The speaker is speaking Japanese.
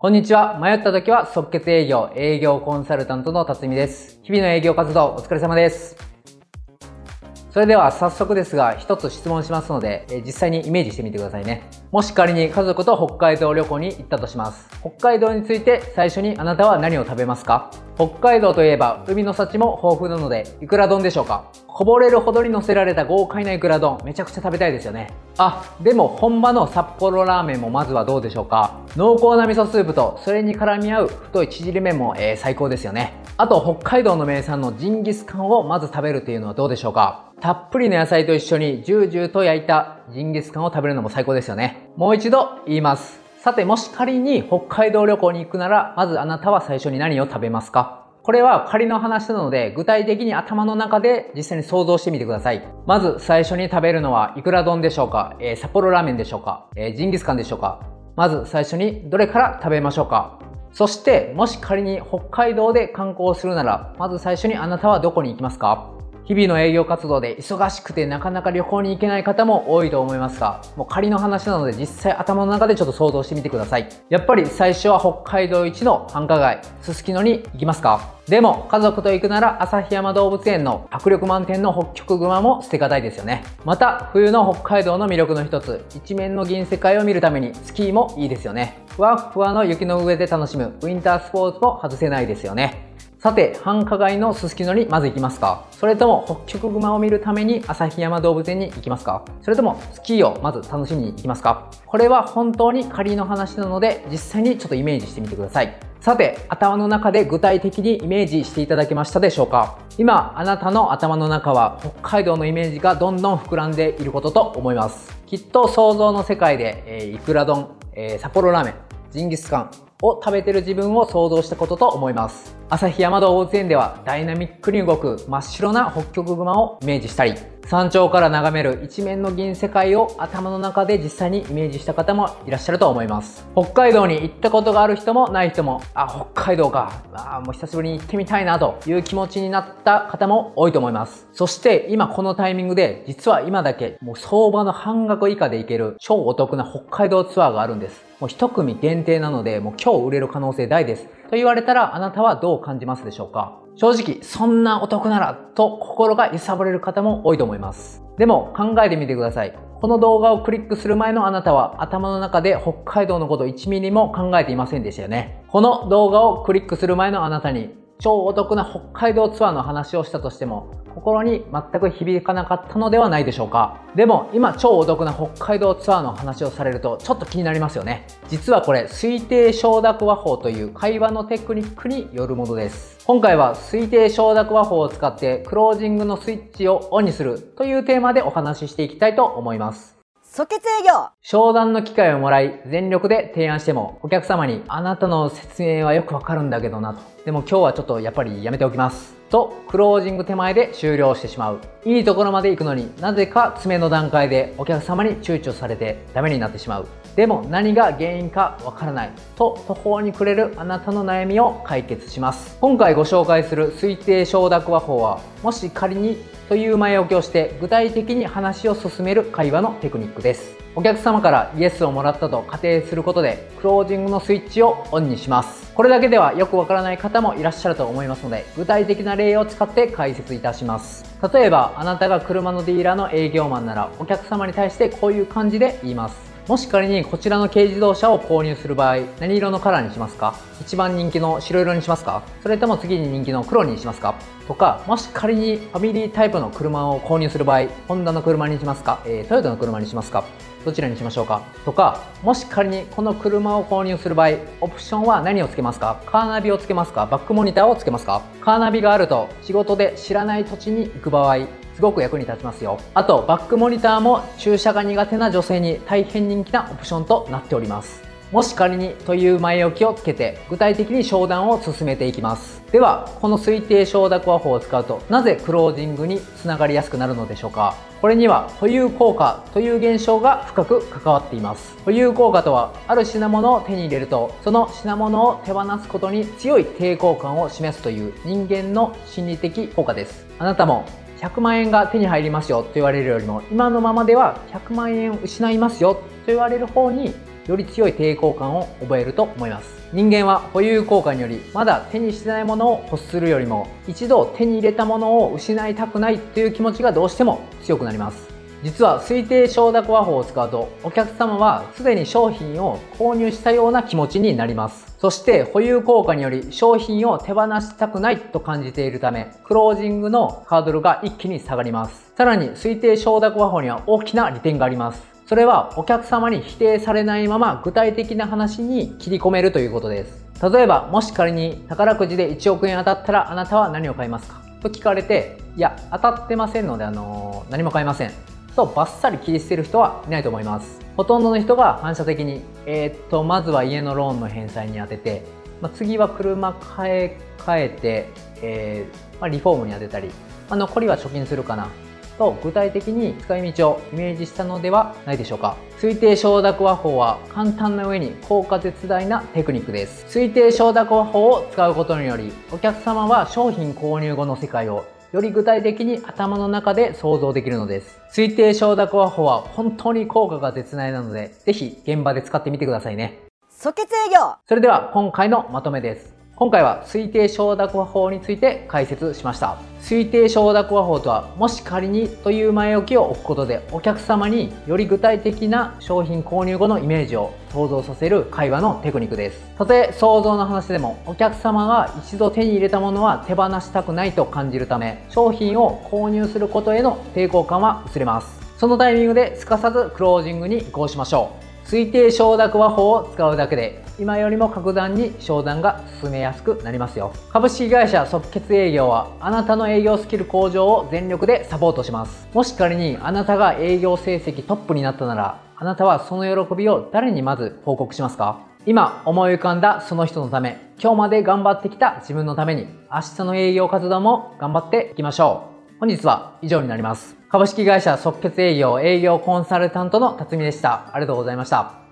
こんにちは。迷った時は即決営業、営業コンサルタントの辰巳です。日々の営業活動お疲れ様です。それでは早速ですが、一つ質問しますので、え実際にイメージしてみてくださいね。もし仮に家族と北海道旅行に行ったとします。北海道について最初にあなたは何を食べますか？北海道といえば海の幸も豊富なので、いくら丼でしょうか？こぼれるほどに乗せられた豪快ないくら丼、めちゃくちゃ食べたいですよね。あ、でも本場の札幌ラーメンもまずはどうでしょうか？濃厚な味噌スープとそれに絡み合う太い縮れ麺も、えー、最高ですよね。あと北海道の名産のジンギスカンをまず食べるというのはどうでしょうか？たっぷりの野菜と一緒にジュージューと焼いたジンギスカンを食べるのも最高ですよね。もう一度言います。さて、もし仮に北海道旅行に行くなら、まずあなたは最初に何を食べますか？これは仮の話なので、具体的に頭の中で実際に想像してみてください。まず最初に食べるのは、いくら丼でしょうか、えー、札幌ラーメンでしょうか、えー、ジンギスカンでしょうか？まず最初にどれから食べましょうか？そして、もし仮に北海道で観光するなら、まず最初にあなたはどこに行きますか？日々の営業活動で忙しくてなかなか旅行に行けない方も多いと思いますが、もう仮の話なので実際頭の中でちょっと想像してみてください。やっぱり最初は北海道一の繁華街、すすきのに行きますか？でも家族と行くなら旭山動物園の迫力満点の北極熊も捨てがたいですよね。また冬の北海道の魅力の一つ、一面の銀世界を見るためにスキーもいいですよね。ふわふわの雪の上で楽しむウィンタースポーツも外せないですよね。さて、繁華街のすすきのにまず行きますかそれとも北極熊を見るために旭山動物園に行きますかそれともスキーをまず楽しみに行きますかこれは本当に仮の話なので実際にちょっとイメージしてみてください。さて、頭の中で具体的にイメージしていただけましたでしょうか今、あなたの頭の中は北海道のイメージがどんどん膨らんでいることと思います。きっと想像の世界で、えー、いくら丼、えー、札幌ラーメン、ジンギスカンを食べてる自分を想像したことと思います。旭山動物園ではダイナミックに動く真っ白な北極熊をイメージしたり、山頂から眺める一面の銀世界を頭の中で実際にイメージした方もいらっしゃると思います。北海道に行ったことがある人もない人も、あ、北海道か、あもう久しぶりに行ってみたいなという気持ちになった方も多いと思います。そして今このタイミングで、実は今だけもう相場の半額以下で行ける超お得な北海道ツアーがあるんです。もう一組限定なので、もう今日売れる可能性大です。と言われたら、あなたはどう感じますでしょうか？正直、そんなお得なら、と心が揺さぶれる方も多いと思います。でも考えてみてください。この動画をクリックする前のあなたは頭の中で北海道のこと1ミリも考えていませんでしたよね。この動画をクリックする前のあなたに超お得な北海道ツアーの話をしたとしても心に全く響かなかったのではないでしょうか。でも今超お得な北海道ツアーの話をされるとちょっと気になりますよね。実はこれ推定承諾和法という会話のテクニックによるものです。今回は推定承諾和法を使ってクロージングのスイッチをオンにするというテーマでお話ししていきたいと思います。即決営業。商談の機会をもらい全力で提案してもお客様にあなたの説明はよくわかるんだけどなと。でも今日はちょっとやっぱりやめておきます。とクロージング手前で終了してしまう。いいところまで行くのになぜか詰めの段階でお客様に躊躇されてダメになってしまう。でも何が原因かわからない。と途方に暮れるあなたの悩みを解決します。今回ご紹介する推定承諾和法はもし仮にという前置きをして具体的に話を進める会話のテクニックです。お客様からイエスをもらったと仮定することでクロージングのスイッチをオンにします。これだけではよくわからない方もいらっしゃると思いますので具体的な例を使って解説いたします。例えばあなたが車のディーラーの営業マンならお客様に対してこういう感じで言います。もし仮にこちらの軽自動車を購入する場合、何色のカラーにしますか？一番人気の白色にしますか？それとも次に人気の黒にしますか？とか、もし仮にファミリータイプの車を購入する場合、ホンダの車にしますか、えー、トヨタの車にしますか？どちらにしましょうか？とか、もし仮にこの車を購入する場合、オプションは何をつけますか？カーナビをつけますか？バックモニターをつけますか？カーナビがあると仕事で知らない土地に行く場合、すごく役に立ちますよ。あと、バックモニターも駐車が苦手な女性に大変人気なオプションとなっております。もし仮にという前置きをつけて具体的に商談を進めていきます。では、この推定承諾和法を使うとなぜクロージングにつながりやすくなるのでしょうかこれには保有効果という現象が深く関わっています。保有効果とは、ある品物を手に入れると、その品物を手放すことに強い抵抗感を示すという人間の心理的効果です。あなたも100万円が手に入りますよと言われるよりも今のままでは100万円を失いますよと言われる方により強い抵抗感を覚えると思います。人間は保有効果によりまだ手にしてないものを欲するよりも一度手に入れたものを失いたくないという気持ちがどうしても強くなります。実は推定承諾和法を使うとお客様はすでに商品を購入したような気持ちになります。そして保有効果により商品を手放したくないと感じているためクロージングのハードルが一気に下がります。さらに推定承諾和法には大きな利点があります。それはお客様に否定されないまま具体的な話に切り込めるということです。例えば、もし仮に宝くじで1億円当たったらあなたは何を買いますか？と聞かれて、いや、当たってませんので、あのー、何も買いません。とバッサリ切り捨てる人はいないと思います。ほとんどの人が反射的に、えー、っと、まずは家のローンの返済に充てて、まあ、次は車買え、替えて、えー、まあ、リフォームに充てたり、まあ、残りは貯金するかな。と具体的に使い道をイメージしたのではないでしょうか。推定承諾和法は簡単な上に効果絶大なテクニックです。推定承諾和法を使うことにより、お客様は商品購入後の世界をより具体的に頭の中で想像できるのです。推定承諾和法は本当に効果が絶大なので、ぜひ現場で使ってみてくださいね。即決営業それでは今回のまとめです。今回は推定承諾法について解説しました。推定承諾法とは、もし仮にという前置きを置くことで、お客様により具体的な商品購入後のイメージを想像させる会話のテクニックです。たとえ想像の話でも、お客様が一度手に入れたものは手放したくないと感じるため、商品を購入することへの抵抗感は薄れます。そのタイミングですかさずクロージングに移行しましょう。推定承諾和法を使うだけで今よりも格段に商談が進めやすくなりますよ。株式会社即決営業はあなたの営業スキル向上を全力でサポートします。もし仮にあなたが営業成績トップになったならあなたはその喜びを誰にまず報告しますか？今思い浮かんだその人のため今日まで頑張ってきた自分のために明日の営業活動も頑張っていきましょう。本日は以上になります。株式会社即決営業営業コンサルタントの辰巳でした。ありがとうございました。